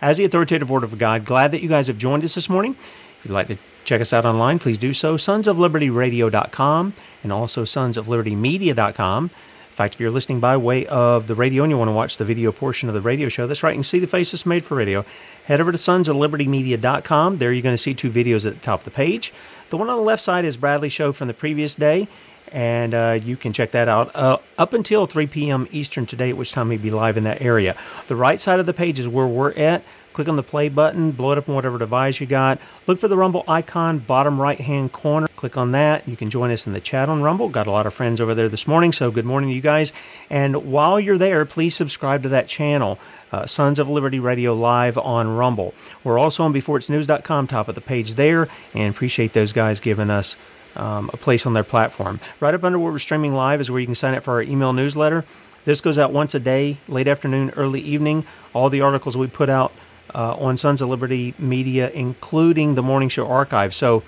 as the authoritative word of God. Glad that you guys have joined us this morning. If you'd like to check us out online, please do so. Sons of Liberty Sonsoflibertyradio.com and also Sons of Liberty sonsoflibertymedia.com. In fact, if you're listening by way of the radio and you want to watch the video portion of the radio show, that's right, you can see the faces made for radio. Head over to sons of liberty sonsoflibertymedia.com. There you're going to see two videos at the top of the page. The one on the left side is Bradley's show from the previous day, and uh, you can check that out uh, up until 3 p.m. Eastern today, at which time we'll be live in that area. The right side of the page is where we're at. Click on the play button, blow it up on whatever device you got. Look for the Rumble icon, bottom right hand corner. Click on that. You can join us in the chat on Rumble. Got a lot of friends over there this morning, so good morning to you guys. And while you're there, please subscribe to that channel. Uh, Sons of Liberty Radio live on Rumble. We're also on beforeitsnews.com, top of the page there, and appreciate those guys giving us um, a place on their platform. Right up under where we're streaming live is where you can sign up for our email newsletter. This goes out once a day, late afternoon, early evening. All the articles we put out uh, on Sons of Liberty Media, including the morning show archive. So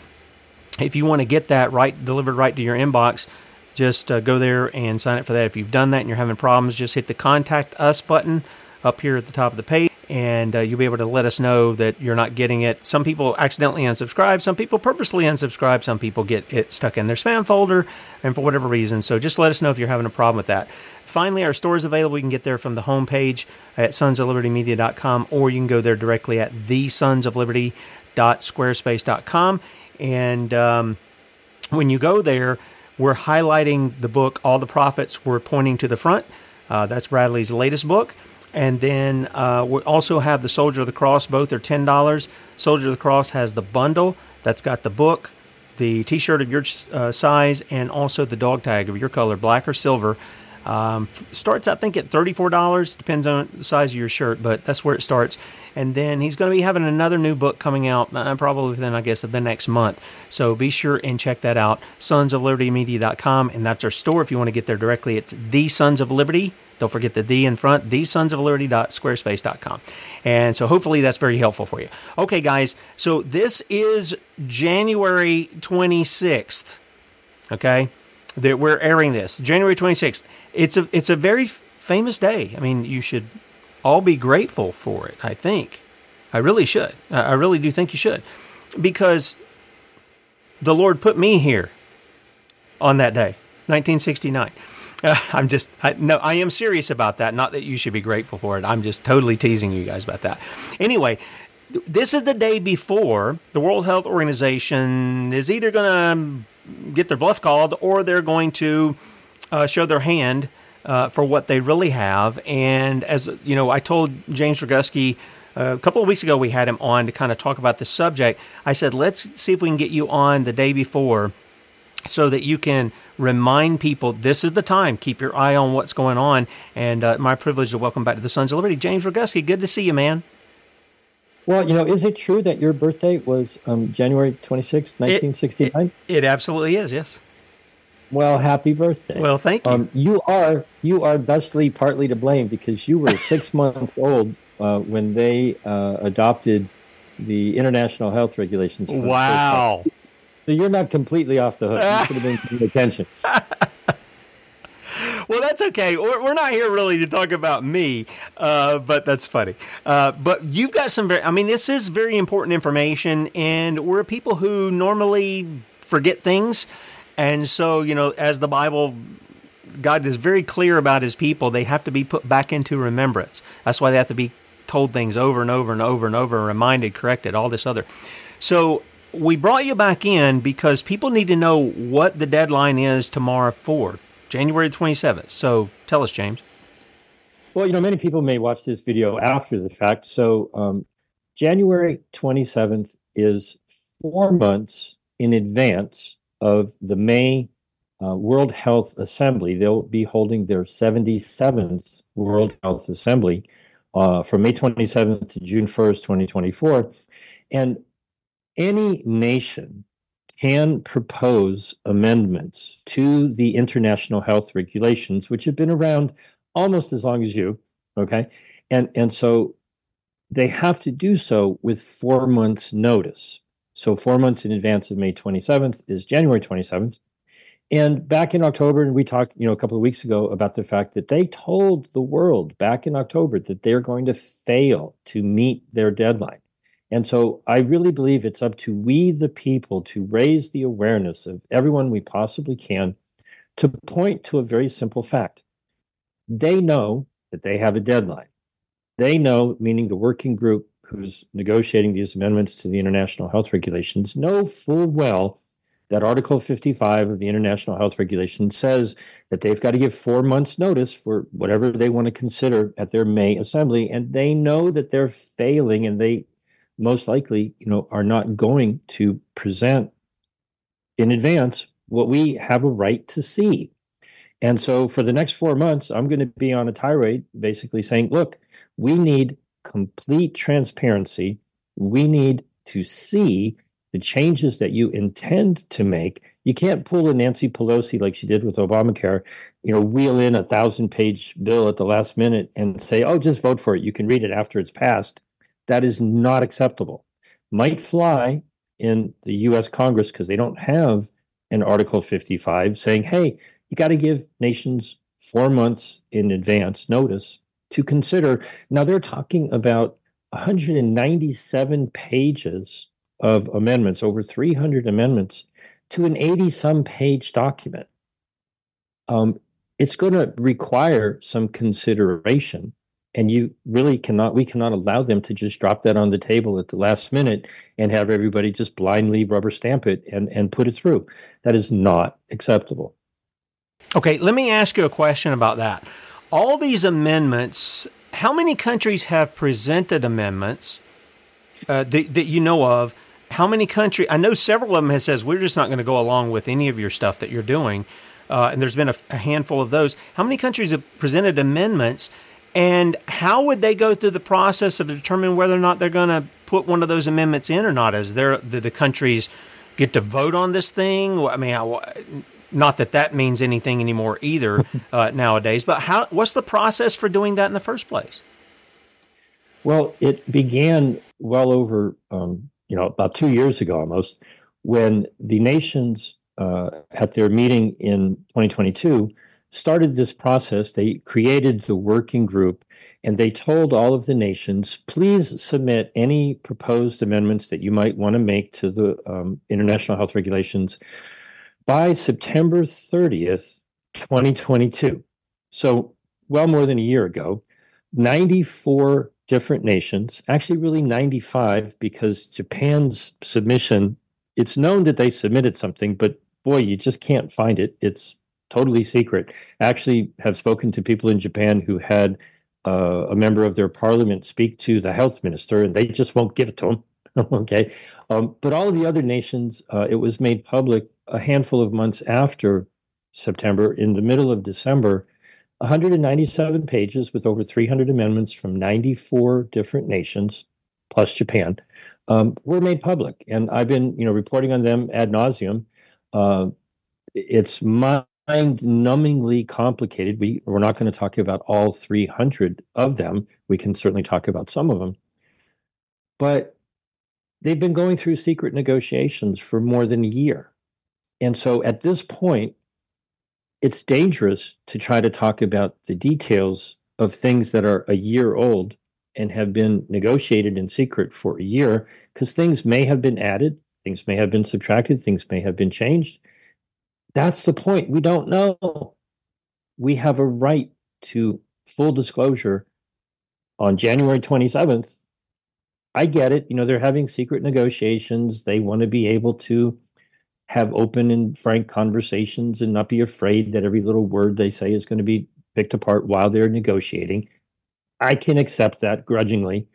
if you want to get that right delivered right to your inbox, just uh, go there and sign up for that. If you've done that and you're having problems, just hit the contact us button up here at the top of the page and uh, you'll be able to let us know that you're not getting it. Some people accidentally unsubscribe, some people purposely unsubscribe, some people get it stuck in their spam folder, and for whatever reason. So just let us know if you're having a problem with that. Finally, our store is available. You can get there from the homepage at sonsoflibertymedia.com, or you can go there directly at thesonsofliberty.squarespace.com. And um, when you go there, we're highlighting the book, All the Prophets Were Pointing to the Front. Uh, that's Bradley's latest book. And then uh, we also have the Soldier of the Cross. Both are ten dollars. Soldier of the Cross has the bundle that's got the book, the T-shirt of your uh, size, and also the dog tag of your color, black or silver. Um, starts, I think, at thirty-four dollars. Depends on the size of your shirt, but that's where it starts. And then he's going to be having another new book coming out, uh, probably within, I guess, the next month. So be sure and check that out. Sons of Liberty Media.com, and that's our store. If you want to get there directly, it's the Sons of Liberty don't forget the D in front, thesonsofliberty.squarespace.com. And so hopefully that's very helpful for you. Okay, guys, so this is January 26th. Okay? That we're airing this. January 26th. It's a it's a very famous day. I mean, you should all be grateful for it, I think. I really should. I really do think you should. Because the Lord put me here on that day, 1969. I'm just, I, no, I am serious about that. Not that you should be grateful for it. I'm just totally teasing you guys about that. Anyway, this is the day before the World Health Organization is either going to get their bluff called or they're going to uh, show their hand uh, for what they really have. And as you know, I told James Roguski uh, a couple of weeks ago, we had him on to kind of talk about this subject. I said, let's see if we can get you on the day before so that you can remind people this is the time. Keep your eye on what's going on. And uh, my privilege to welcome back to the Sons of Liberty, James Roguski. Good to see you, man. Well, you know, is it true that your birthday was um, January 26, 1969? It, it, it, absolutely is, yes. Well, happy birthday. Well, thank you. Um, you are you are thusly partly to blame because you were six months old uh, when they uh, adopted the international health regulations. Wow. So you're not completely off the hook. You should have been paying attention. well, that's okay. We're, we're, not here really to talk about me, uh, but that's funny. Uh, but you've got some very, I mean, this is very important information, and we're people who normally forget things. And so, you know, as the Bible, God is very clear about his people, they have to be put back into remembrance. That's why they have to be told things over and over and over and over, reminded, corrected, all this other. So we brought you back in because people need to know what the deadline is tomorrow for January 27th. So tell us, James. Well, you know, many people may watch this video after the fact. So um, January 27th is four months in advance of the May uh, World Health Assembly. They'll be holding their 77th World Health Assembly uh, from May 27th to June 1st, 2024. And any nation can propose amendments to the international health regulations, which have been around almost as long as you. Okay. And, and so they have to do so with four months' notice. So four months in advance of May 27th is January 27th. And back in October, and we talked, you know, a couple of weeks ago about the fact that they told the world back in October that they're going to fail to meet their deadline. And so I really believe it's up to we, the people, to raise the awareness of everyone we possibly can to point to a very simple fact. They know that they have a deadline. They know, meaning the working group who's negotiating these amendments to the international health regulations, know full well that Article 55 of the International Health Regulation says that they've got to give four months' notice for whatever they want to consider at their May assembly, and they know that they're failing, and they most likely, you know, are not going to present in advance what we have a right to see. And so, for the next four months, I'm going to be on a tirade, basically saying, "Look, we need complete transparency. We need to see the changes that you intend to make. You can't pull a Nancy Pelosi like she did with Obamacare, you know, wheel in a thousand page bill at the last minute and say, oh, just vote for it. You can read it after it's passed. That is not acceptable. Might fly in the US Congress because they don't have an Article 55 saying, hey, you got to give nations four months in advance notice to consider. Now they're talking about 197 pages of amendments, over 300 amendments to an 80 some page document. Um, it's going to require some consideration and you really cannot we cannot allow them to just drop that on the table at the last minute and have everybody just blindly rubber stamp it and and put it through that is not acceptable okay let me ask you a question about that all these amendments how many countries have presented amendments uh, that, that you know of how many countries? I know several of them has says we're just not going to go along with any of your stuff that you're doing, uh, and there's been a, a, handful of those. How many countries have presented amendments, and how would they go through the process of determining whether or not they're going to put one of those amendments in or not? Is there do the countries get to vote on this thing? I mean, I, not that that means anything anymore either uh, nowadays. But how? What's the process for doing that in the first place? Well, it began well over um, you know, about two years ago almost, when the nations uh, at their meeting in 2022 started this process. They created the working group and they told all of the nations, please submit any proposed amendments that you might want to make to the um, international health regulations by September 30th, 2022. So, well more than a year ago, 94 different nations, actually, really 95, because Japan's submission, it's known that they submitted something, but boy, you just can't find it. It's totally secret. Actually have spoken to people in Japan who had uh, a member of their parliament speak to the health minister, and they just won't give it to them. okay. Um, but all of the other nations, uh, it was made public a handful of months after September, in the middle of December, 197 pages with over 300 amendments from 94 different nations, plus Japan, um, were made public. And I've been, you know, reporting on them ad nauseum. Uh, it's mind numbingly complicated. We, we're not going to talk about all 300 of them. We can certainly talk about some of them. But they've been going through secret negotiations for more than a year. And so at this point, it's dangerous to try to talk about the details of things that are a year old and have been negotiated in secret for a year because things may have been added, things may have been subtracted, things may have been changed. That's the point. We don't know. We have a right to full disclosure on January 27th. I get it. You know, they're having secret negotiations. They want to be able to have open and frank conversations and not be afraid that every little word they say is going to be picked apart while they're negotiating. I can accept that grudgingly,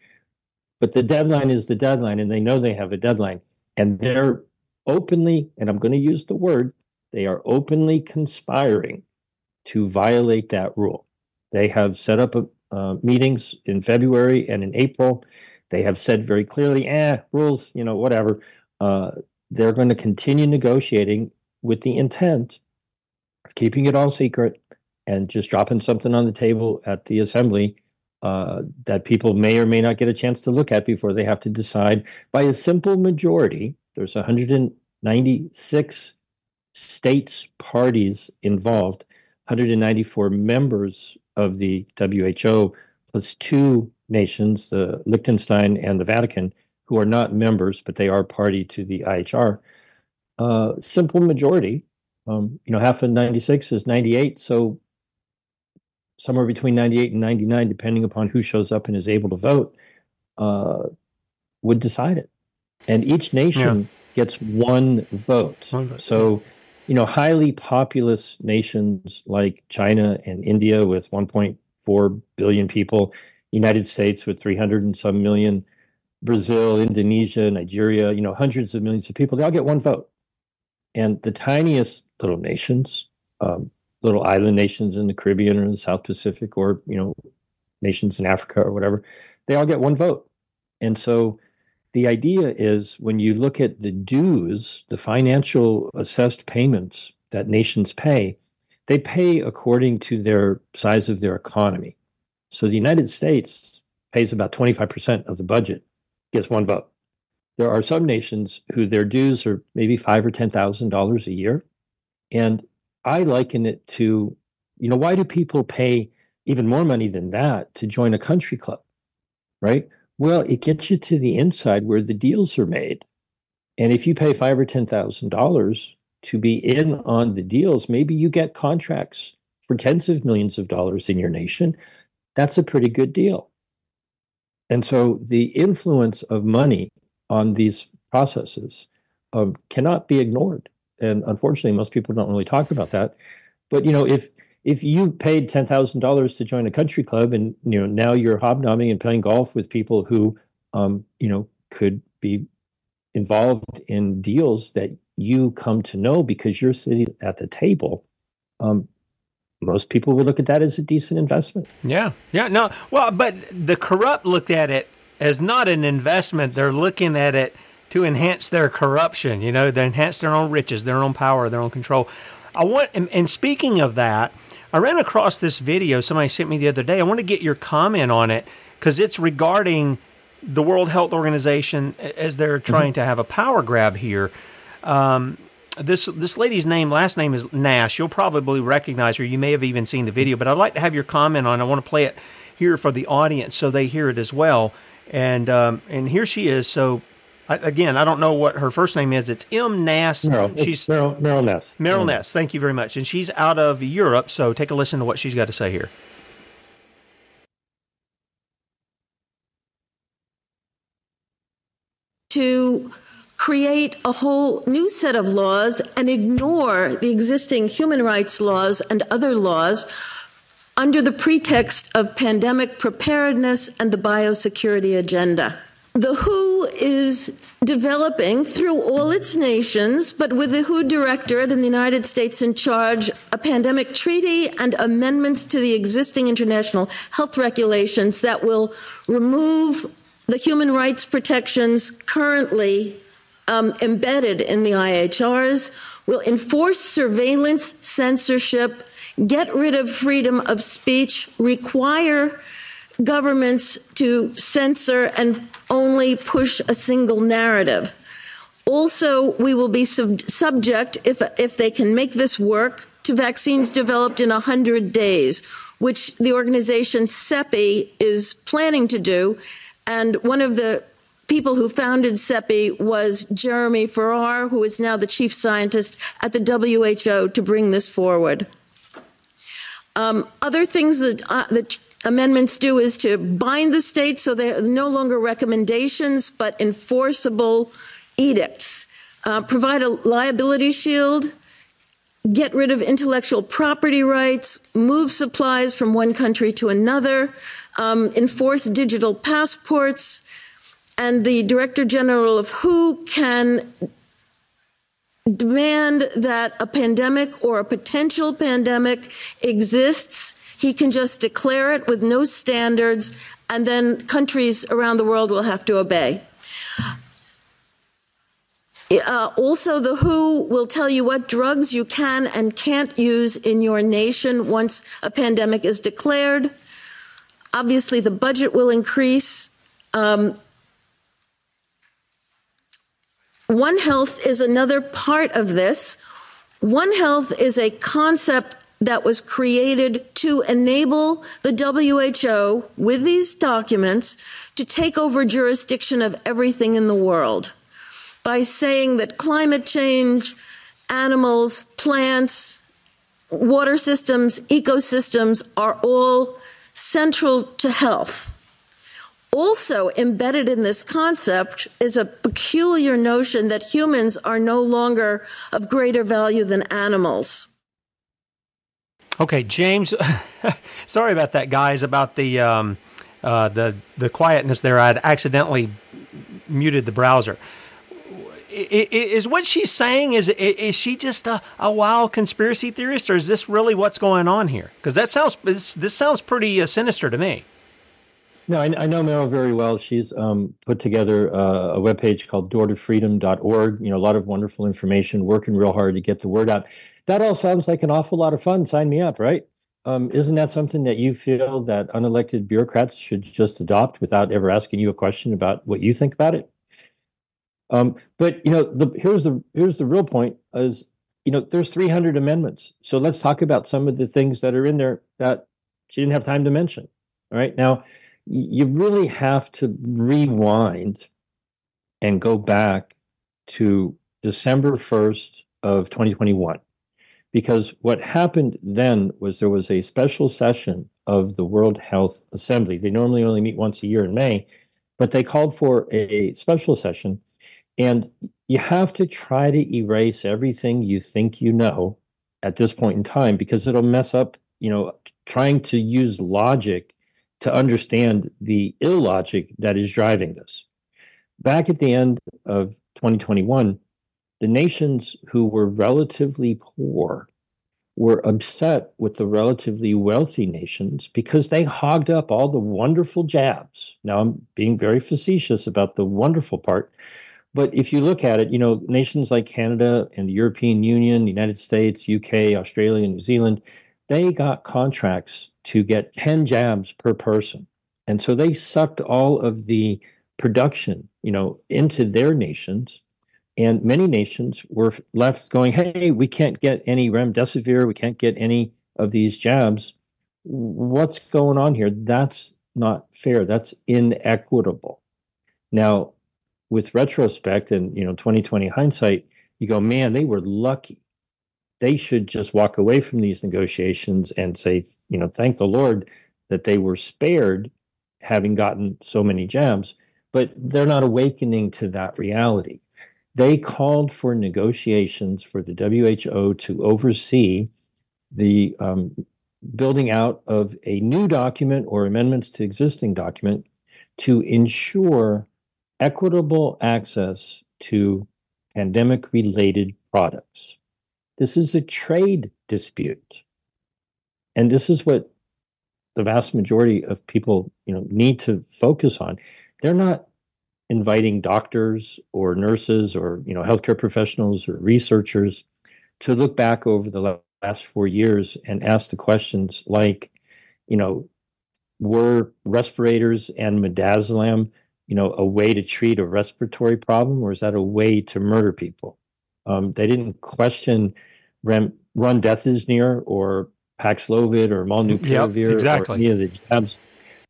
but the deadline is the deadline, and they know they have a deadline, and they're openly, and I'm going to use the word, they are openly conspiring to violate that rule. They have set up a, uh, meetings in February and in April. They have said very clearly, eh, rules, you know, whatever. Uh, they're going to continue negotiating with the intent of keeping it all secret and just dropping something on the table at the assembly uh, that people may or may not get a chance to look at before they have to decide by a simple majority. There's 196 states parties involved, 194 members of the WHO, plus two nations, the Liechtenstein and the Vatican, who are not members, but they are party to the IHR. Uh, simple majority, um, you know, half of 96 is 98. So somewhere between 98 and 99, depending upon who shows up and is able to vote, uh, would decide it. And each nation yeah. gets one vote. One vote. So, you know, highly populous nations like China and India with 1.4 billion people, United States with 300 and some million, Brazil, Indonesia, Nigeria, you know, hundreds of millions of people, they all get one vote. And the tiniest little nations, um, little island nations in the Caribbean or the South Pacific or, you know, nations in Africa or whatever, they all get one vote. And so the idea is when you look at the dues, the financial assessed payments that nations pay, they pay according to their size of their economy. So the United States pays about 25% of the budget gets one vote. There are some nations who their dues are maybe five or ten thousand dollars a year, and I liken it to, you know, why do people pay even more money than that to join a country club, right? Well, it gets you to the inside where the deals are made, and if you pay five or ten thousand dollars to be in on the deals, maybe you get contracts for tens of millions of dollars in your nation. That's a pretty good deal. And so the influence of money on these processes um, cannot be ignored. And unfortunately, most people don't really talk about that. But you know, if if you paid ten thousand dollars to join a country club, and you know now you're hobnobbing and playing golf with people who, um, you know, could be involved in deals that you come to know because you're sitting at the table, um, most people would look at that as a decent investment. Yeah. Yeah. No. Well, but the corrupt looked at it as not an investment. They're looking at it to enhance their corruption. You know, they enhance their own riches, their own power, their own control. I want, and, and speaking of that, I ran across this video somebody sent me the other day. I want to get your comment on it because it's regarding the World Health Organization as they're trying mm-hmm. to have a power grab here. Um, this this lady's name, last name is Nash. You'll probably recognize her. You may have even seen the video, but I'd like to have your comment on. It. I want to play it here for the audience so they hear it as well. And um, and here she is. So I, again, I don't know what her first name is. It's M Nass. Meryl, she's Meryl, Meryl Nass. Meryl mm. Nass. Thank you very much. And she's out of Europe. So take a listen to what she's got to say here. To create a whole new set of laws and ignore the existing human rights laws and other laws under the pretext of pandemic preparedness and the biosecurity agenda. The WHO is developing through all its nations, but with the WHO Directorate in the United States in charge, a pandemic treaty and amendments to the existing international health regulations that will remove the human rights protections currently um, embedded in the IHRs will enforce surveillance, censorship, get rid of freedom of speech, require governments to censor and only push a single narrative. Also, we will be sub- subject, if, if they can make this work, to vaccines developed in 100 days, which the organization CEPI is planning to do. And one of the people who founded CEPI was Jeremy Farrar, who is now the chief scientist at the WHO to bring this forward. Um, other things that, uh, that amendments do is to bind the states so they're no longer recommendations but enforceable edicts, uh, provide a liability shield, get rid of intellectual property rights, move supplies from one country to another, um, enforce digital passports, and the Director General of WHO can demand that a pandemic or a potential pandemic exists. He can just declare it with no standards, and then countries around the world will have to obey. Uh, also, the WHO will tell you what drugs you can and can't use in your nation once a pandemic is declared. Obviously, the budget will increase. Um, One Health is another part of this. One Health is a concept that was created to enable the WHO with these documents to take over jurisdiction of everything in the world by saying that climate change, animals, plants, water systems, ecosystems are all central to health. Also, embedded in this concept is a peculiar notion that humans are no longer of greater value than animals. Okay, James. sorry about that, guys. About the um, uh, the the quietness there. I'd accidentally muted the browser. Is what she's saying is is she just a, a wild conspiracy theorist, or is this really what's going on here? Because that sounds this, this sounds pretty uh, sinister to me. No, I, I, know Meryl very well. She's um, put together uh, a webpage called doortofreedom.org. You know, a lot of wonderful information, working real hard to get the word out. That all sounds like an awful lot of fun. Sign me up, right? Um, isn't that something that you feel that unelected bureaucrats should just adopt without ever asking you a question about what you think about it? Um, but you know, the, here's the here's the real point: is you know, there's 300 amendments. So let's talk about some of the things that are in there that she didn't have time to mention. All right, now you really have to rewind and go back to December 1st of 2021 because what happened then was there was a special session of the World Health Assembly. They normally only meet once a year in May, but they called for a special session and you have to try to erase everything you think you know at this point in time because it'll mess up, you know, trying to use logic to understand the illogic that is driving this. Back at the end of 2021, the nations who were relatively poor were upset with the relatively wealthy nations because they hogged up all the wonderful jabs. Now, I'm being very facetious about the wonderful part, but if you look at it, you know, nations like Canada and the European Union, the United States, UK, Australia, New Zealand, they got contracts to get 10 jabs per person. And so they sucked all of the production, you know, into their nations. And many nations were left going, hey, we can't get any remdesivir, we can't get any of these jabs. What's going on here? That's not fair. That's inequitable. Now, with retrospect and you know 2020 hindsight, you go, man, they were lucky they should just walk away from these negotiations and say, you know, thank the Lord that they were spared having gotten so many jabs, but they're not awakening to that reality. They called for negotiations for the WHO to oversee the um, building out of a new document or amendments to existing document to ensure equitable access to pandemic related products. This is a trade dispute. And this is what the vast majority of people, you know, need to focus on. They're not inviting doctors or nurses or, you know, healthcare professionals or researchers to look back over the last four years and ask the questions like, you know, were respirators and midazolam, you know, a way to treat a respiratory problem, or is that a way to murder people? Um, they didn't question rem, remdesivir or Paxlovid or molnupiravir yep, exactly. or any of the jabs.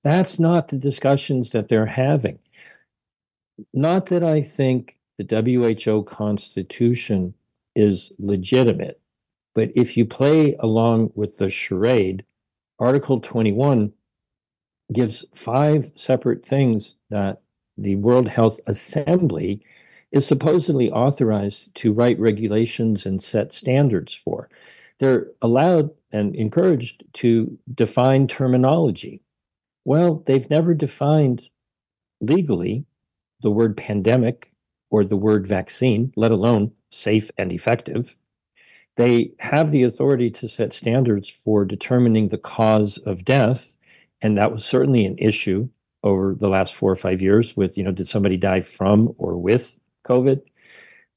That's not the discussions that they're having. Not that I think the WHO Constitution is legitimate, but if you play along with the charade, Article 21 gives five separate things that the World Health Assembly is supposedly authorized to write regulations and set standards for. They're allowed and encouraged to define terminology. Well, they've never defined legally the word pandemic or the word vaccine, let alone safe and effective. They have the authority to set standards for determining the cause of death. And that was certainly an issue over the last four or five years with, you know, did somebody die from or with COVID?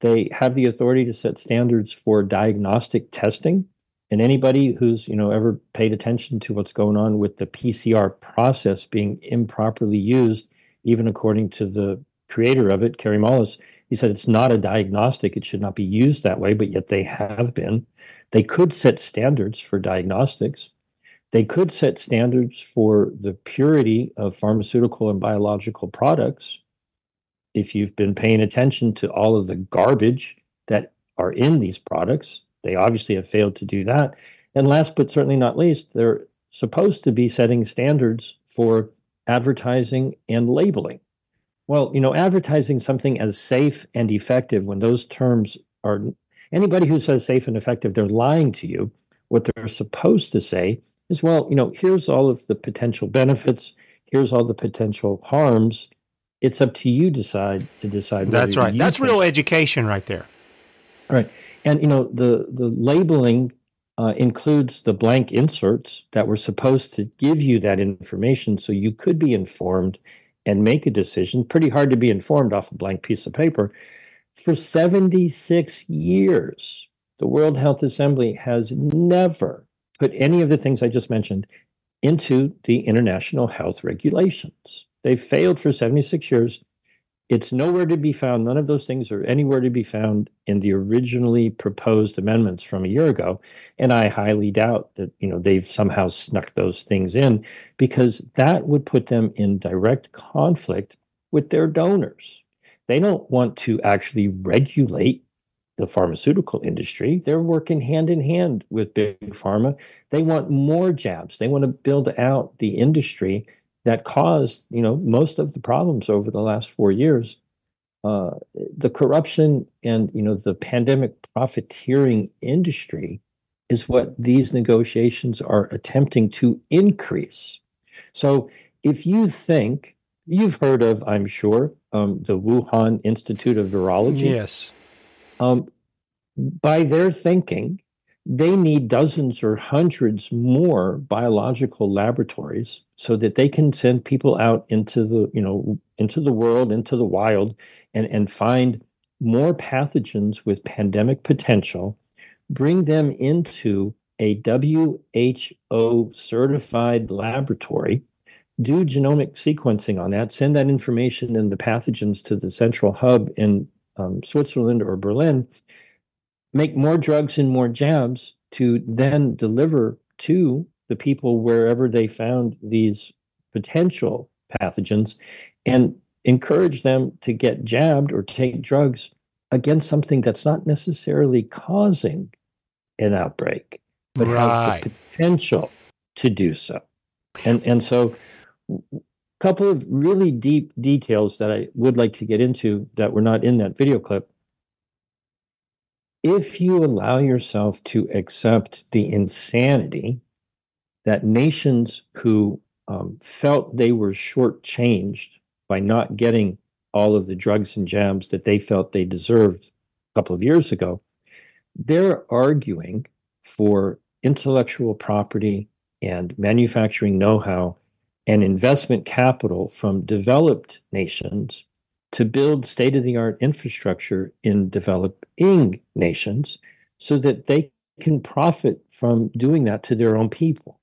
They have the authority to set standards for diagnostic testing. And anybody who's, you know, ever paid attention to what's going on with the PCR process being improperly used, even according to the creator of it, Kary Mullis, he said it's not a diagnostic. It should not be used that way, but yet they have been. They could set standards for diagnostics. They could set standards for the purity of pharmaceutical and biological products if you've been paying attention to all of the garbage that are in these products, they obviously have failed to do that. And last but certainly not least, they're supposed to be setting standards for advertising and labeling. Well, you know, advertising something as safe and effective when those terms are anybody who says safe and effective, they're lying to you. What they're supposed to say is, well, you know, here's all of the potential benefits, here's all the potential harms, it's up to you decide to decide. That's right. That's real education right there. Right, and you know the the labeling uh, includes the blank inserts that were supposed to give you that information, so you could be informed and make a decision. Pretty hard to be informed off a blank piece of paper. For 76 years, the World Health Assembly has never put any of the things I just mentioned into the international health regulations. They failed for 76 years. It's nowhere to be found. None of those things are anywhere to be found in the originally proposed amendments from a year ago. And I highly doubt that, you know, they've somehow snuck those things in because that would put them in direct conflict with their donors. They don't want to actually regulate the pharmaceutical industry. They're working hand in hand with big pharma. They want more jabs. They want to build out the industry that caused you know most of the problems over the last four years. Uh, the corruption and you know the pandemic profiteering industry is what these negotiations are attempting to increase. So if you think you've heard of, I'm sure, um, the Wuhan Institute of Virology. Yes. Um, by their thinking, they need dozens or hundreds more biological laboratories so that they can send people out into the you know into the world into the wild and and find more pathogens with pandemic potential bring them into a WHO certified laboratory do genomic sequencing on that send that information and the pathogens to the central hub in um, Switzerland or Berlin make more drugs and more jabs to then deliver to the people wherever they found these potential pathogens and encourage them to get jabbed or take drugs against something that's not necessarily causing an outbreak, but right. has the potential to do so. And and so a couple of really deep details that I would like to get into that were not in that video clip if you allow yourself to accept the insanity that nations who um, felt they were shortchanged by not getting all of the drugs and jabs that they felt they deserved a couple of years ago, they're arguing for intellectual property and manufacturing know how and investment capital from developed nations to build state of the art infrastructure in developing nations so that they can profit from doing that to their own people.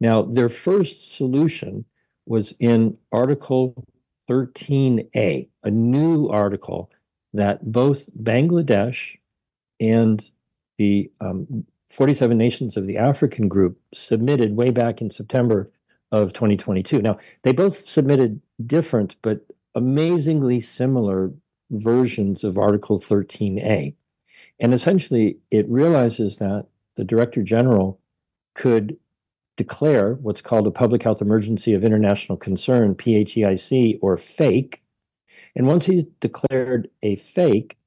Now, their first solution was in Article 13A, a new article that both Bangladesh and the um, 47 nations of the African group submitted way back in September of 2022. Now, they both submitted different but amazingly similar versions of Article 13A. And essentially, it realizes that the Director General could declare what's called a public health emergency of international concern, PHEIC, or fake. And once he's declared a fake,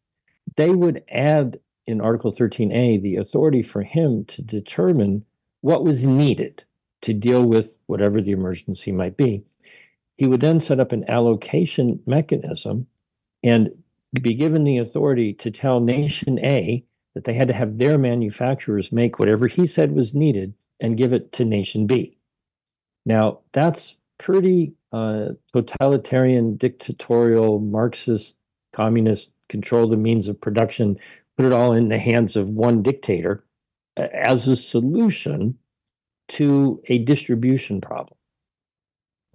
they would add in Article 13A the authority for him to determine what was needed to deal with whatever the emergency might be. He would then set up an allocation mechanism and be given the authority to tell Nation A that they had to have their manufacturers make whatever he said was needed and give it to Nation B. Now, that's pretty uh, totalitarian, dictatorial, Marxist, communist control the means of production, put it all in the hands of one dictator as a solution to a distribution problem.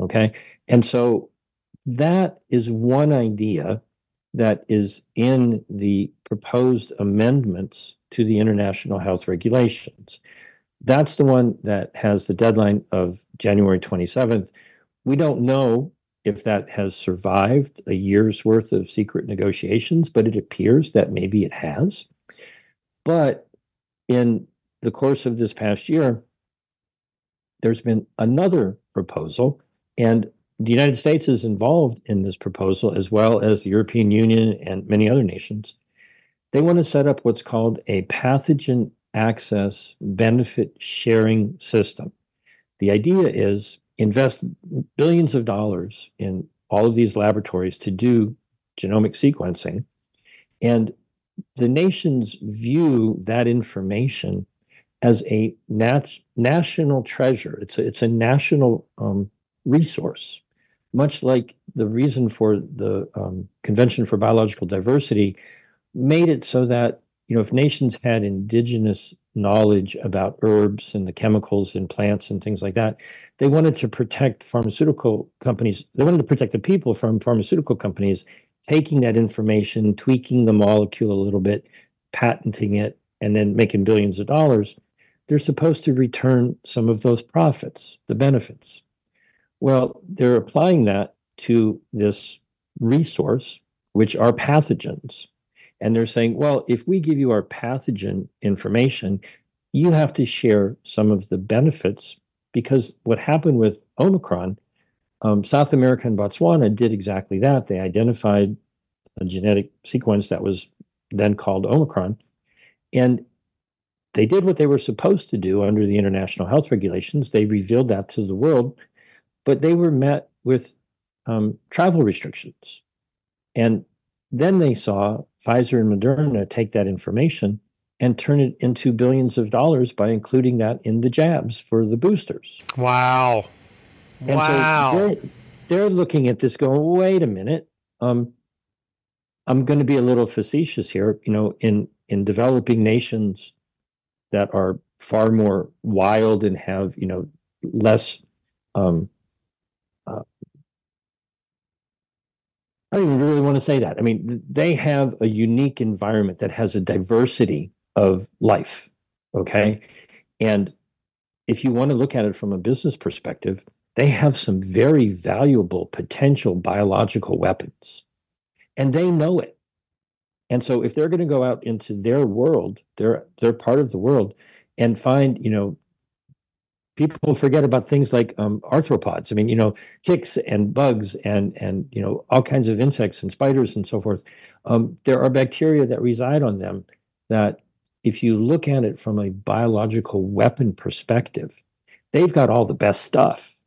Okay. And so that is one idea that is in the proposed amendments to the international health regulations. That's the one that has the deadline of January 27th. We don't know if that has survived a year's worth of secret negotiations, but it appears that maybe it has. But in the course of this past year, there's been another proposal, and the United States is involved in this proposal as well as the European Union and many other nations. They want to set up what's called a pathogen access benefit sharing system. The idea is invest billions of dollars in all of these laboratories to do genomic sequencing and the nations view that information as a nat- national treasure. It's a, it's a national um, resource, much like the reason for the um, Convention for Biological Diversity made it so that you know if nations had indigenous knowledge about herbs and the chemicals in plants and things like that, they wanted to protect pharmaceutical companies. They wanted to protect the people from pharmaceutical companies taking that information, tweaking the molecule a little bit, patenting it, and then making billions of dollars they're supposed to return some of those profits, the benefits. Well, they're applying that to this resource, which are pathogens. And they're saying, well, if we give you our pathogen information, you have to share some of the benefits because what happened with Omicron, um, South America and Botswana did exactly that. They identified a genetic sequence that was then called Omicron. And they did what they were supposed to do under the international health regulations. They revealed that to the world, but they were met with um, travel restrictions. And then they saw Pfizer and Moderna take that information and turn it into billions of dollars by including that in the jabs for the boosters. Wow. And wow. So they're, they're, looking at this going, wait a minute. Um, I'm going to be a little facetious here. You know, in in developing nations, that are far more wild and have you know less um, I don't even really want to say that. I mean, they have a unique environment that has a diversity of life. Okay. And if you want to look at it from a business perspective, they have some very valuable potential biological weapons. And they know it. And so if they're going to go out into their world, they're they're part of the world, and find you know people forget about things like um, arthropods. I mean, you know, ticks and bugs and and you know all kinds of insects and spiders and so forth. Um, there are bacteria that reside on them that, if you look at it from a biological weapon perspective, they've got all the best stuff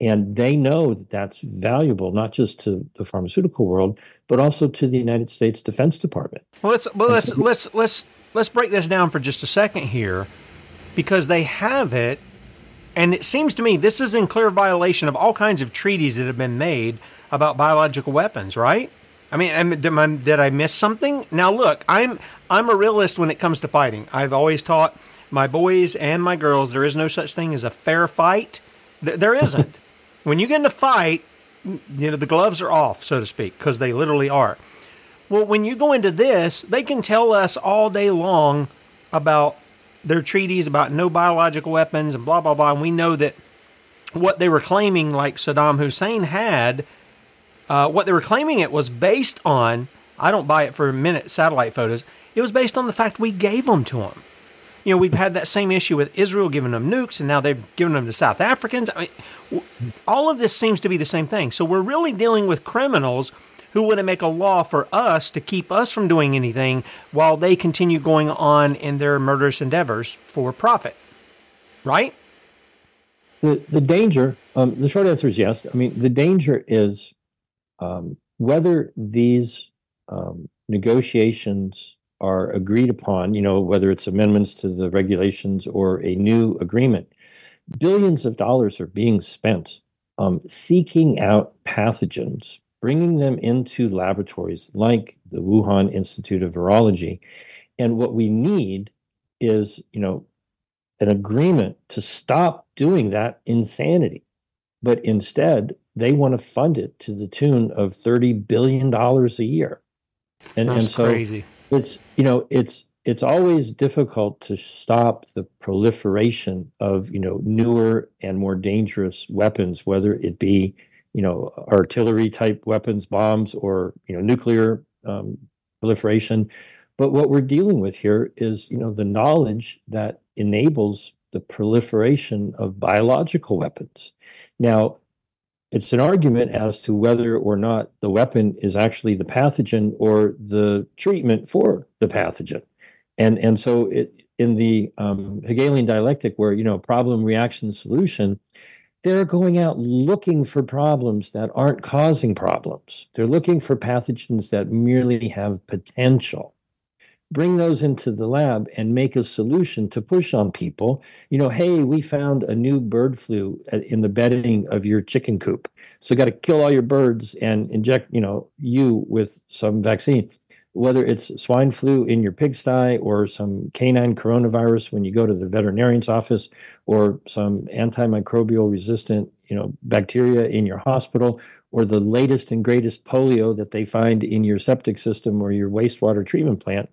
and they know that that's valuable not just to the pharmaceutical world but also to the United States Defense Department. Well, let's well, let's let's let's let's break this down for just a second here, because they have it, and it seems to me this is in clear violation of all kinds of treaties that have been made about biological weapons, right? I mean, did, I, did I miss something? Now, look, I'm I'm a realist when it comes to fighting. I've always taught my boys and my girls there is no such thing as a fair fight. There isn't. when you get in a fight, you know the gloves are off, so to speak, because they literally are. Well, when you go into this, they can tell us all day long about their treaties about no biological weapons and blah blah blah, and we know that what they were claiming, like Saddam Hussein had uh, what they were claiming it was based on, I don't buy it for a minute, satellite photos. It was based on the fact we gave them to them. You know, we've had that same issue with Israel giving them nukes, and now they've given them to South Africans. I mean, all of this seems to be the same thing. So we're really dealing with criminals who to make a law for us to keep us from doing anything while they continue going on in their murderous endeavors for profit. Right? The, the danger, um, the short answer is yes. I mean, the danger is um, whether these um, negotiations are agreed upon, you know, whether it's amendments to the regulations or a new agreement, billions of dollars are being spent um, seeking out pathogens, bringing them into laboratories like the Wuhan Institute of Virology. And what we need is, you know, an agreement to stop doing that insanity. But instead, they want to fund it to the tune of thirty billion dollars a year, and That's and so crazy. it's you know it's it's always difficult to stop the proliferation of you know newer and more dangerous weapons, whether it be you know artillery type weapons, bombs, or you know nuclear um, proliferation. But what we're dealing with here is you know the knowledge that enables the proliferation of biological weapons. Now, it's an argument as to whether or not the weapon is actually the pathogen or the treatment for the pathogen. And, and so it, in the um, Hegelian dialectic, where, you know, problem, reaction, solution, they're going out looking for problems that aren't causing problems. They're looking for pathogens that merely have potential bring those into the lab and make a solution to push on people. You know, hey, we found a new bird flu in the bedding of your chicken coop. So got to kill all your birds and inject, you know, you with some vaccine. Whether it's swine flu in your pigsty or some canine coronavirus when you go to the veterinarian's office or some antimicrobial resistant, you know, bacteria in your hospital or the latest and greatest polio that they find in your septic system or your wastewater treatment plant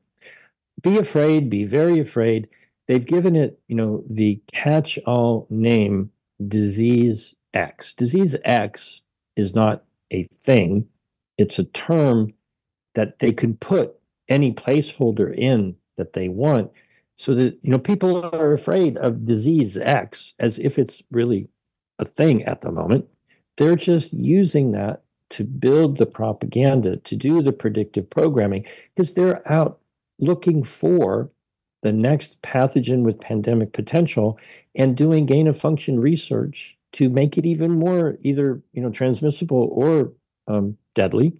be afraid, be very afraid. They've given it, you know, the catch-all name disease X. Disease X is not a thing. It's a term that they can put any placeholder in that they want so that you know people are afraid of disease X as if it's really a thing at the moment. They're just using that to build the propaganda, to do the predictive programming, because they're out looking for the next pathogen with pandemic potential and doing gain of function research to make it even more either you know transmissible or um, deadly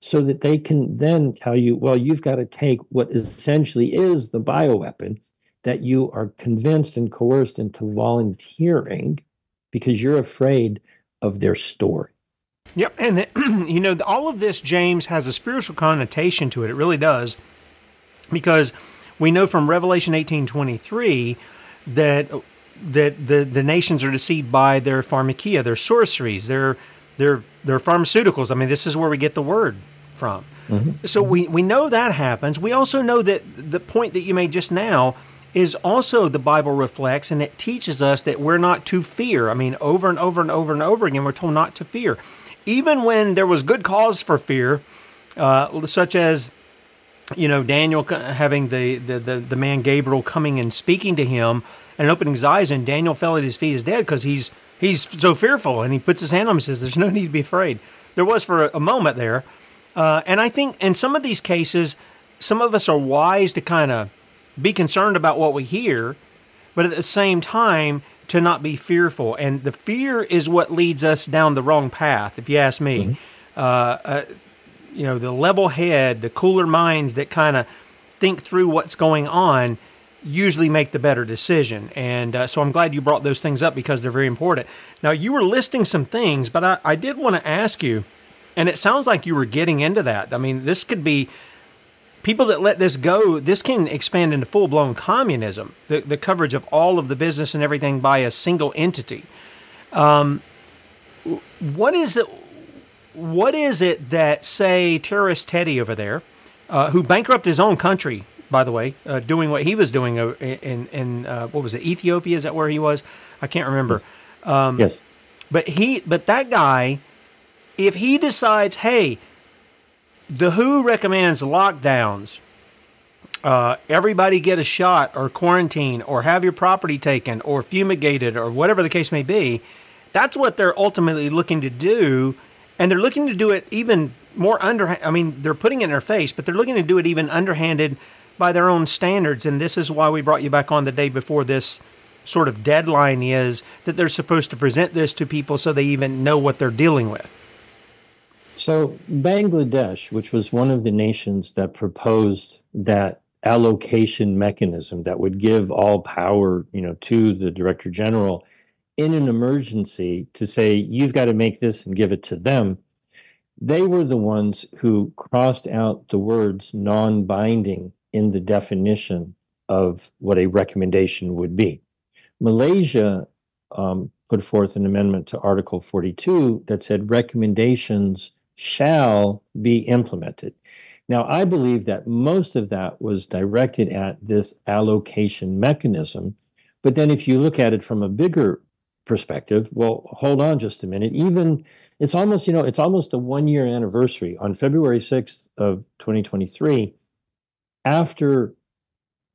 so that they can then tell you well you've got to take what essentially is the bioweapon that you are convinced and coerced into volunteering because you're afraid of their story. Yep and the, you know all of this james has a spiritual connotation to it. It really does. Because we know from Revelation 18:23 that that the, the nations are deceived by their pharmakeia, their sorceries, their their their pharmaceuticals. I mean, this is where we get the word from. Mm-hmm. So we, we know that happens. We also know that the point that you made just now is also the Bible reflects and it teaches us that we're not to fear. I mean, over and over and over and over again, we're told not to fear. Even when there was good cause for fear, uh, such as you know, Daniel having the, the, the, the, man Gabriel coming and speaking to him and opening his eyes, and Daniel fell at his feet as dead because he's he's so fearful, and he puts his hand on him and says, "There's no need to be afraid." There was for a, moment there, uh, and I think in some of these cases, some of us are wise to kind of be concerned about what we hear, but at the same time to not be fearful. And the fear is what leads us down the wrong path, if you ask me. Mm-hmm. Uh, uh, you know the level head, the cooler minds that kind of think through what's going on usually make the better decision. And uh, so I'm glad you brought those things up because they're very important. Now, you were listing some things, but I, I did want to ask you And it sounds like you were getting into that. I mean, this could be people that let this go. This can expand into full blown communism. The the coverage of all of the business and everything by a single entity. Um, what is it? What is it that say terrorist Teddy over there, uh, who bankrupted his own country by the way, uh, doing what he was doing uh, in in uh, what was it Ethiopia? Is that where he was? I can't remember. Um, yes. But he, but that guy, if he decides, hey, the WHO recommends lockdowns. Uh, everybody get a shot or quarantine or have your property taken or fumigated or whatever the case may be. That's what they're ultimately looking to do. And they're looking to do it even more under. I mean, they're putting it in their face, but they're looking to do it even underhanded by their own standards. And this is why we brought you back on the day before this sort of deadline is that they're supposed to present this to people so they even know what they're dealing with. So, Bangladesh, which was one of the nations that proposed that allocation mechanism that would give all power, you know, to the director general in an emergency to say you've got to make this and give it to them. They were the ones who crossed out the words non-binding in the definition of what a recommendation would be. Malaysia um, put forth an amendment to Article 42 that said recommendations shall be implemented. Now, I believe that most of that was directed at this allocation mechanism. But then, if you look at it from a bigger perspective, well, hold on just a minute. Even it's almost, you know, it's almost a one year anniversary on February 6th of 2023 after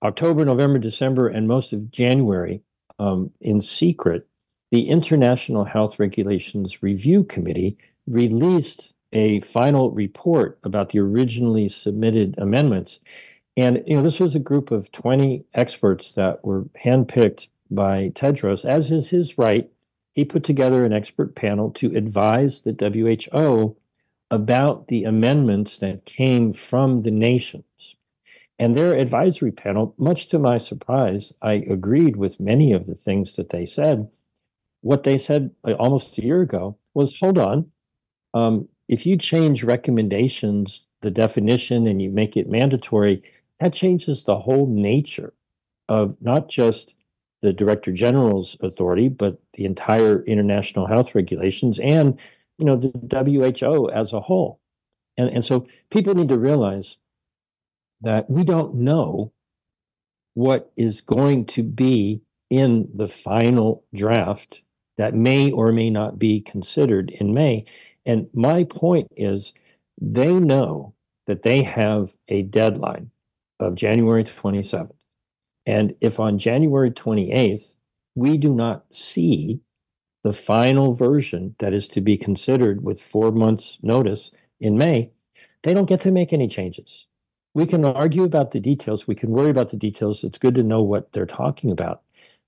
October, November, December, and most of January, um, in secret, the International Health Regulations Review Committee released a final report about the originally submitted amendments. And you know, this was a group of 20 experts that were handpicked by Tedros, as is his right. He put together an expert panel to advise the WHO about the amendments that came from the nations. And their advisory panel, much to my surprise, I agreed with many of the things that they said. What they said uh, almost a year ago was hold on, um, if you change recommendations, the definition, and you make it mandatory, that changes the whole nature of not just the director general's authority, but the entire international health regulations and you know the WHO as a whole. And, and so people need to realize that we don't know what is going to be in the final draft that may or may not be considered in May. And my point is, they know that they have a deadline of January 27th. And if on January 28th, we do not see the final version that is to be considered with four months' notice in May, they don't get to make any changes we can argue about the details. We can worry about the details. It's good to know what they're talking about.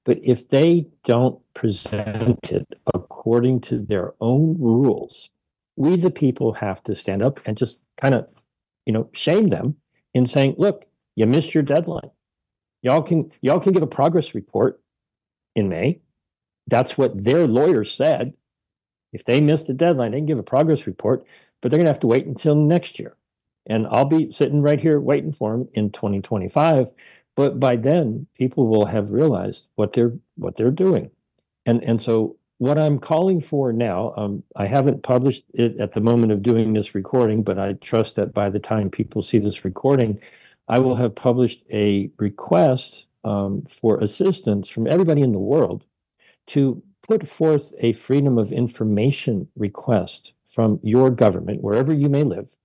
But if they don't present it according to their own rules, we, the people, have to stand up and just kind of, you know, shame them in saying, look, you missed your deadline. Y'all can y'all can give a progress report in May. That's what their lawyers said. If they missed the deadline, they can give a progress report, but they're going to have to wait until next year and I'll be sitting right here waiting for them in 2025. But by then, people will have realized what they're what they're doing, and and so what I'm calling for now, um, I haven't published it at the moment of doing this recording, but I trust that by the time people see this recording, I will have published a request um, for assistance from everybody in the world to put forth a freedom of information request from your government, wherever you may live,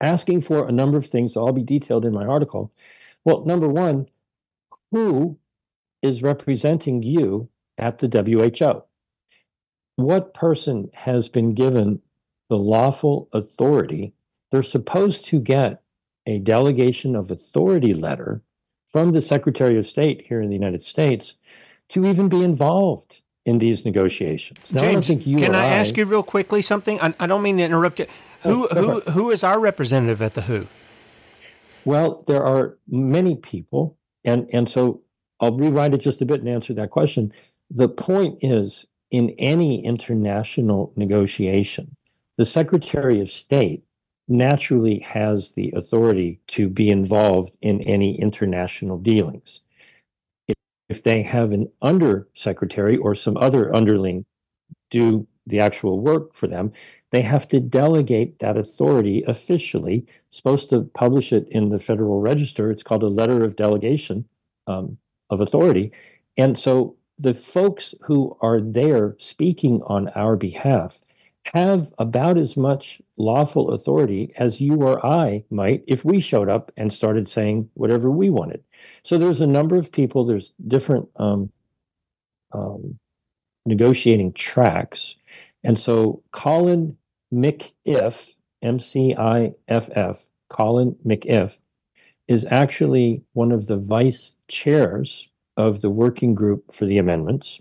asking for a number of things. I'll be detailed in my article. Well, number one, who is representing you at the WHO? What person has been given the lawful authority? They're supposed to get a delegation of authority letter from the Secretary of State here in the United States to even be involved in these negotiations. Now, James, I can I, I, ask you real quickly something? I, I don't mean to interrupt you. Oh, who who who is our representative at the WHO? Well, there are many people, and and so I'll rewrite it just a bit and answer that question. The point is, in any international negotiation, the Secretary of State naturally has the authority to be involved in any international dealings. If, they have an undersecretary or some other underling do the actual work for them, they have to delegate that authority officially. Supposed to publish it in the Federal Register. It's called a letter of delegation um, of authority. And so the folks who are there speaking on our behalf have about as much lawful authority as you or I might if we showed up and started saying whatever we wanted. So there's a number of people, there's different um, um, negotiating tracks. And so Colin McIff, M C I F F, Colin McIff, is actually one of the vice chairs of the working group for the amendments.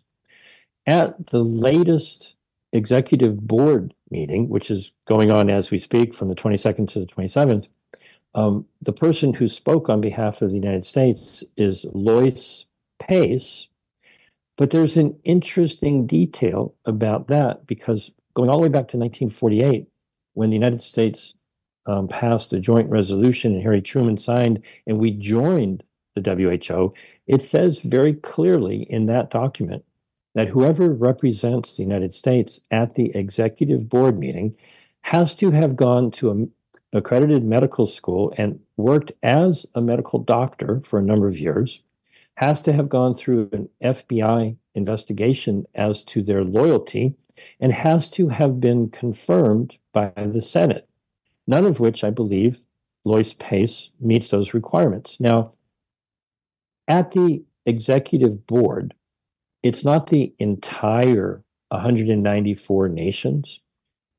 At the latest executive board meeting, which is going on as we speak from the 22nd to the 27th, um, the person who spoke on behalf of the United States is Loyce Pace. But there's an interesting detail about that because going all the way back to 1948, when the United States um, passed a joint resolution and Harry Truman signed, and we joined the WHO, it says very clearly in that document that whoever represents the United States at the executive board meeting has to have gone to an accredited medical school and worked as a medical doctor for a number of years, has to have gone through an FBI investigation as to their loyalty, and has to have been confirmed by the Senate, none of which I believe Loyce Pace meets those requirements. Now, at the executive board, it's not the entire 194 nations.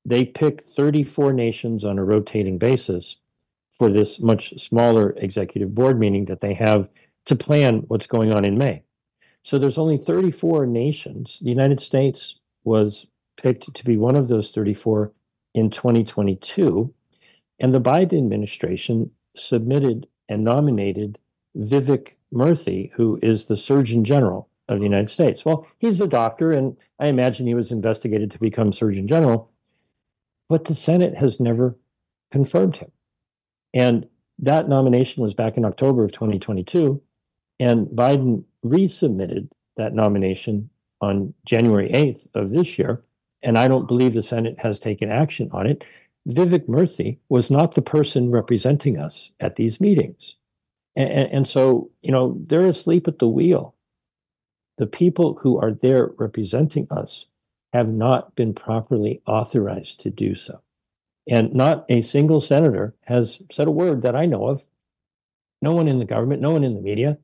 They pick 34 nations on a rotating basis for this much smaller executive board meeting that they have to plan what's going on in May. So there's only 34 nations. The United States was picked to be one of those 34 in 2022. And the Biden administration submitted and nominated Vivek Murthy, who is the Surgeon General of the United States. Well, he's a doctor, and I imagine he was investigated to become Surgeon General, but the Senate has never confirmed him. And that nomination was back in October of 2022, and Biden resubmitted that nomination on January 8th of this year, and I don't believe the Senate has taken action on it. Vivek Murthy was not the person representing us at these meetings. And, and, so, you know, they're asleep at the wheel the people who are there representing us have not been properly authorized to do so. And not a single senator has said a word that I know of. No one in the government, no one in the media.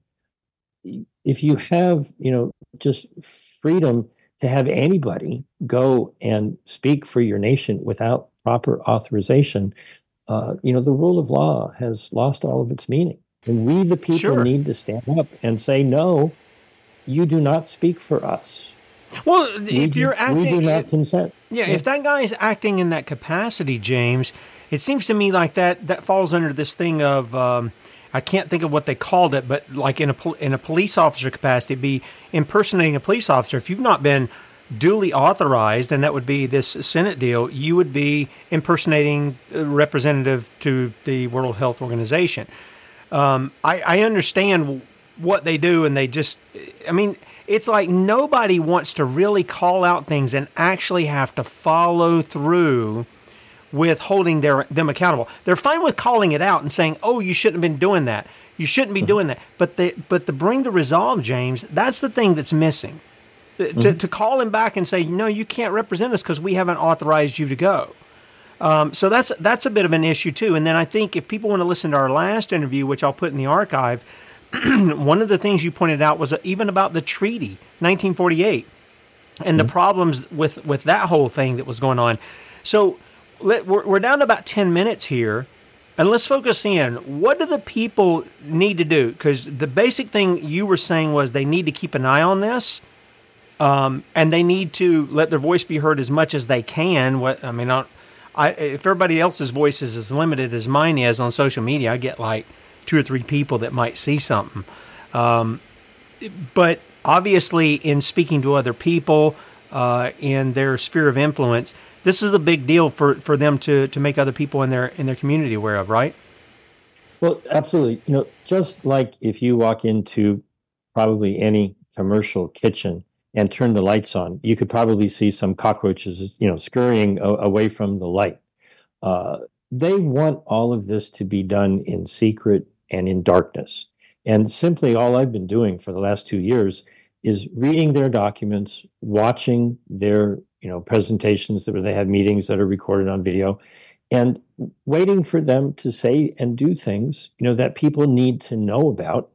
If you have, you know, just freedom to have anybody go and speak for your nation without proper authorization, uh, you know, the rule of law has lost all of its meaning. And we, the people, sure. need to stand up and say, no, you do not speak for us. Well, if you're acting, we do not consent. Yeah, yeah, if that guy is acting in that capacity, James, it seems to me like that that falls under this thing of um, I can't think of what they called it, but like in a in a police officer capacity, be impersonating a police officer. If you've not been duly authorized, and that would be this Senate deal, you would be impersonating a representative to the World Health Organization. Um, I, I understand what they do and they just I mean it's like nobody wants to really call out things and actually have to follow through with holding their them accountable. They're fine with calling it out and saying, "Oh, you shouldn't have been doing that. You shouldn't be doing that." But the but to bring the resolve, James, that's the thing that's missing. Mm-hmm. To, to call him back and say, "No, you can't represent us because we haven't authorized you to go." Um, so that's that's a bit of an issue too. And then I think if people want to listen to our last interview, which I'll put in the archive, one of the things you pointed out was even about the treaty, 1948, and mm-hmm. the problems with, with that whole thing that was going on. So let, we're, we're down to about 10 minutes here. And let's focus in. What do the people need to do? Because the basic thing you were saying was they need to keep an eye on this, um, and they need to let their voice be heard as much as they can. What I mean, I, I, if everybody else's voice is as limited as mine is on social media, I get like two or three people that might see something. Um, but obviously, in speaking to other people uh, in their sphere of influence, this is a big deal for, for them to, to make other people in their in their community aware of, right? Well, absolutely. You know, just like if you walk into probably any commercial kitchen and turn the lights on, you could probably see some cockroaches, you know, scurrying a- away from the light. Uh, they want all of this to be done in secret and in darkness. And simply all I've been doing for the last two years is reading their documents, watching their you know presentations where they have meetings that are recorded on video, and waiting for them to say and do things you know that people need to know about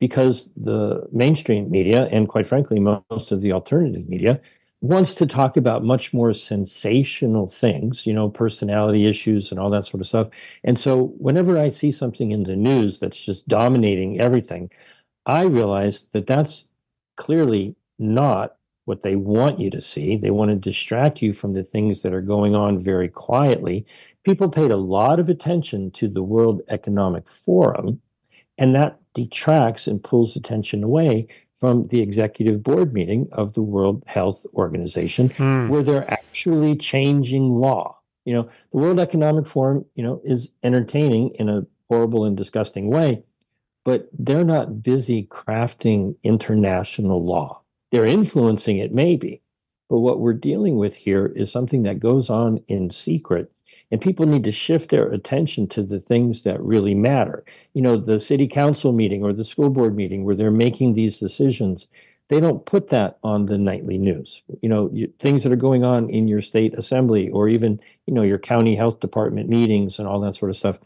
because the mainstream media and quite frankly most of the alternative media wants to talk about much more sensational things, you know, personality issues and all that sort of stuff. And so whenever I see something in the news that's just dominating everything, I realize that that's clearly not what they want you to see. They want to distract you from the things that are going on very quietly. People paid a lot of attention to the World Economic Forum, and that detracts and pulls attention away from the executive board meeting of the World Health Organization, Hmm. where they're actually changing law. You know, the World Economic Forum, you know, is entertaining in a horrible and disgusting way, but they're not busy crafting international law. They're influencing it, maybe. But what we're dealing with here is something that goes on in secret, and people need to shift their attention to the things that really matter. You know, the city council meeting or the school board meeting where they're making these decisions, they don't put that on the nightly news. You know, you, things that are going on in your state assembly or even, you know, your county health department meetings and all that sort of stuff.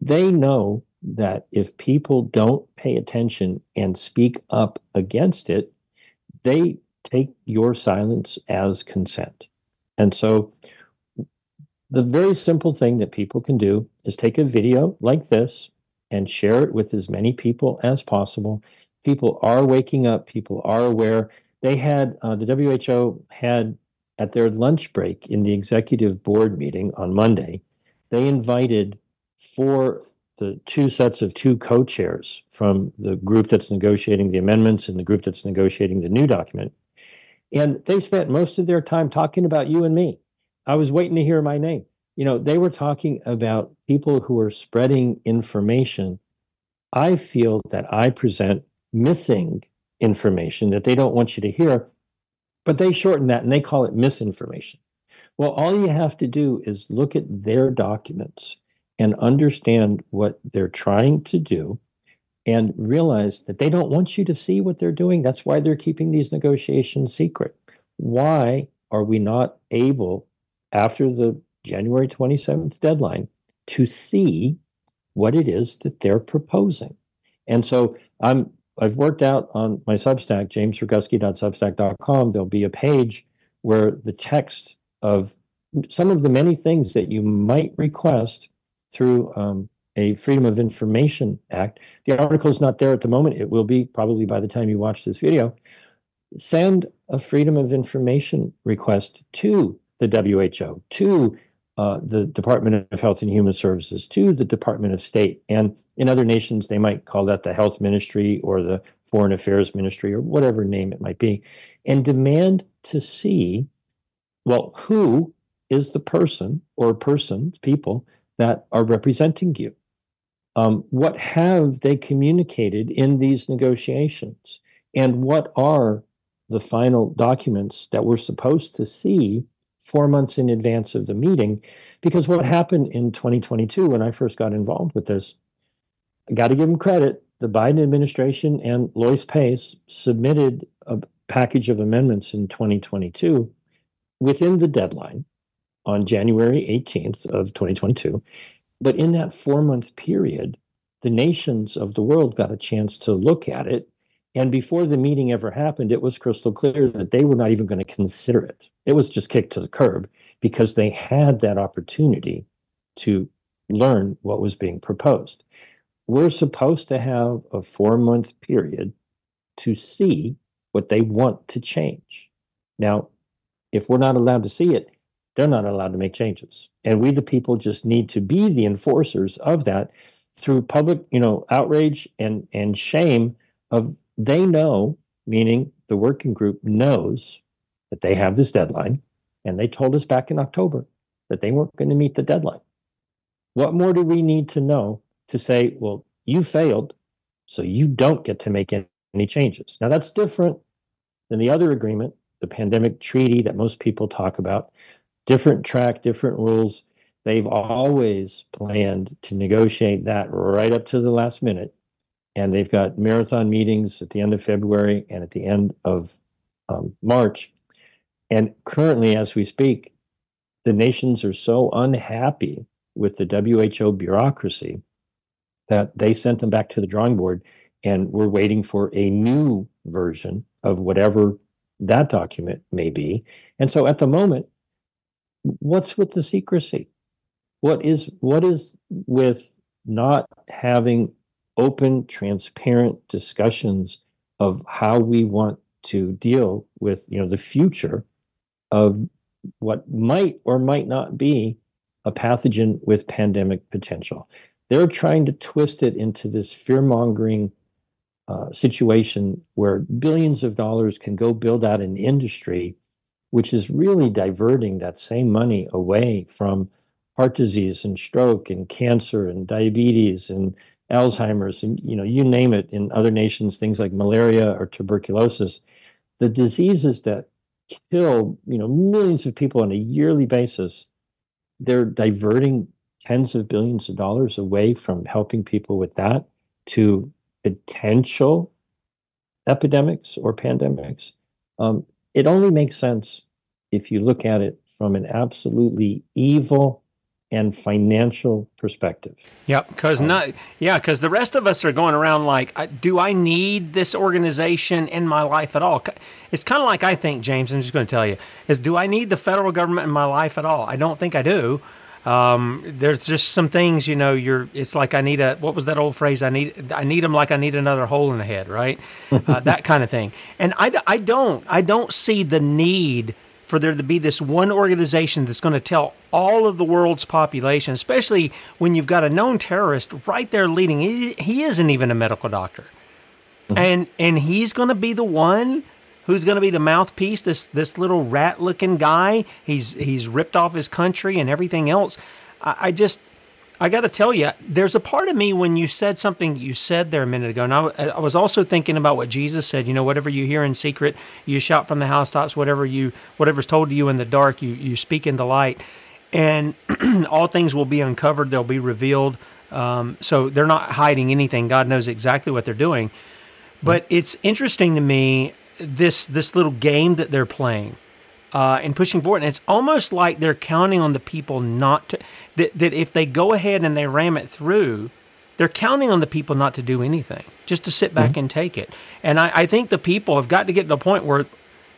They know that if people don't pay attention and speak up against it, they take your silence as consent. And so the very simple thing that people can do is take a video like this and share it with as many people as possible. People are waking up, people are aware. They had, uh, the WHO had at their lunch break in the executive board meeting on Monday, they invited four, the two sets of two co chairs from the group that's negotiating the amendments and the group that's negotiating the new document. And they spent most of their time talking about you and me. I was waiting to hear my name. You know, they were talking about people who are spreading information. I feel that I present missing information that they don't want you to hear, but they shorten that and they call it misinformation. Well, all you have to do is look at their documents and understand what they're trying to do and realize that they don't want you to see what they're doing. That's why they're keeping these negotiations secret. Why are we not able, after the January 27th deadline, to see what it is that they're proposing? And so I'm I've worked out on my Substack, jamesroguski.substack.com. There'll be a page where the text of some of the many things that you might request through um, a Freedom of Information Act. The article is not there at the moment. It will be probably by the time you watch this video. Send a Freedom of Information request to the WHO, to uh, the Department of Health and Human Services, to the Department of State. And in other nations, they might call that the Health Ministry or the Foreign Affairs Ministry or whatever name it might be, and demand to see well, who is the person or persons, people that are representing you? Um, what have they communicated in these negotiations? And what are the final documents that we're supposed to see four months in advance of the meeting? Because what happened in 2022 when I first got involved with this, I got to give them credit. The Biden administration and Loyce Pace submitted a package of amendments in 2022 within the deadline on January 18th of 2022. But in that four month period, the nations of the world got a chance to look at it. And before the meeting ever happened, it was crystal clear that they were not even going to consider it. It was just kicked to the curb because they had that opportunity to learn what was being proposed. We're supposed to have a four month period to see what they want to change. Now, if we're not allowed to see it, they're not allowed to make changes. And we, the people, just need to be the enforcers of that through public, you know, outrage and and shame of they know, meaning the working group knows that they have this deadline. And they told us back in October that they weren't going to meet the deadline. What more do we need to know to say, well, you failed, so you don't get to make any changes? Now, that's different than the other agreement, the pandemic treaty that most people talk about. Different track, different rules. They've always planned to negotiate that right up to the last minute. And they've got marathon meetings at the end of February and at the end of um, March. And currently, as we speak, the nations are so unhappy with the WHO bureaucracy that they sent them back to the drawing board and we're waiting for a new version of whatever that document may be. And so at the moment, what's with the secrecy? What is what is with not having open, transparent discussions of how we want to deal with, you know, the future of what might or might not be a pathogen with pandemic potential. They're trying to twist it into this fear mongering uh, situation where billions of dollars can go build out an industry, which is really diverting that same money away from heart disease and stroke and cancer and diabetes and Alzheimer's and you know you name it in other nations things like malaria or tuberculosis the diseases that kill you know millions of people on a yearly basis they're diverting tens of billions of dollars away from helping people with that to potential epidemics or pandemics. Um, it only makes sense if you look at it from an absolutely evil and financial perspective. Yep, because um, not yeah, because the rest of us are going around like, do I need this organization in my life at all? It's kind of like I think, James. I'm just going to tell you, is do I need the federal government in my life at all? I don't think I do. Um, there's just some things, you know. You're. It's like I need a. What was that old phrase? I need. I need them like I need another hole in the head, right? uh, that kind of thing. And I, I don't. I don't see the need for there to be this one organization that's going to tell all of the world's population, especially when you've got a known terrorist right there leading. He, he isn't even a medical doctor, mm-hmm. and and he's going to be the one who's going to be the mouthpiece. This this little rat looking guy. He's he's ripped off his country and everything else. I, I just I got to tell you, there's a part of me when you said something you said there a minute ago, and I, I, was also thinking about what Jesus said. You know, whatever you hear in secret, you shout from the housetops. Whatever you, whatever's told to you in the dark, you you speak in the light, and all things will be uncovered. They'll be revealed. Um, so they're not hiding anything. God knows exactly what they're doing. But it's interesting to me this this little game that they're playing uh, and pushing forward, and it's almost like they're counting on the people not to that, that if they go ahead and they ram it through, they're counting on the people not to do anything, just to sit back mm-hmm. and take it. And I, I, think the people have got to get to a point where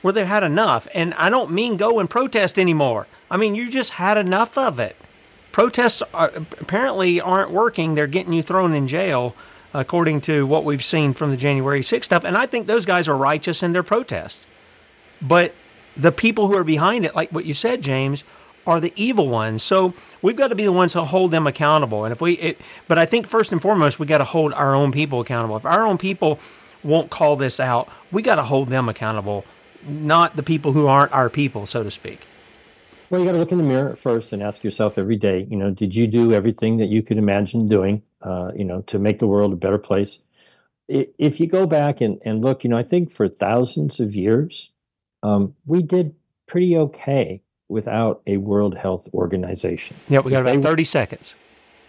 where they've had enough. And I don't mean go and protest anymore. I mean you just had enough of it. Protests are, apparently aren't working. They're getting you thrown in jail, according to what we've seen from the January 6th stuff. And I think those guys are righteous in their protest. But the people who are behind it, like what you said, James, are the evil ones. So we've got to be the ones who hold them accountable. And if we, it, but I think first and foremost, we got to hold our own people accountable. If our own people won't call this out, we got to hold them accountable, not the people who aren't our people, so to speak. Well, you got to look in the mirror first and ask yourself every day, you know, did you do everything that you could imagine doing, uh, you know, to make the world a better place? If you go back and, and look, you know, I think for thousands of years, um, we did pretty okay without a World Health Organization. Yeah, we got if about 30 seconds.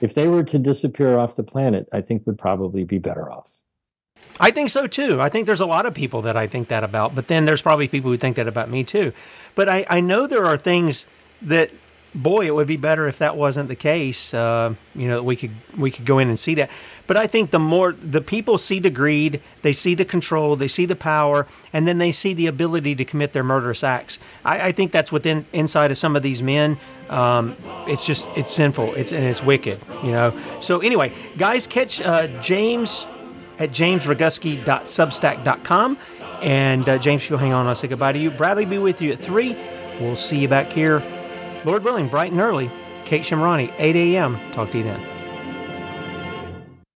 If they were to disappear off the planet, I think would probably be better off. I think so too. I think there's a lot of people that I think that about, but then there's probably people who think that about me too. But I, I know there are things that boy, it would be better if that wasn't the case. Uh, you know, we could we could go in and see that. But I think the more the people see the greed, they see the control, they see the power, and then they see the ability to commit their murderous acts. I, I think that's within inside of some of these men. Um, it's just it's sinful. It's and it's wicked. You know. So anyway, guys, catch uh, James at jamesroguski.substack.com. And uh, James, if you'll hang on, I'll say goodbye to you. Bradley be with you at three. We'll see you back here Lord willing, bright and early. Kate Shemirani, 8 a.m. Talk to you then.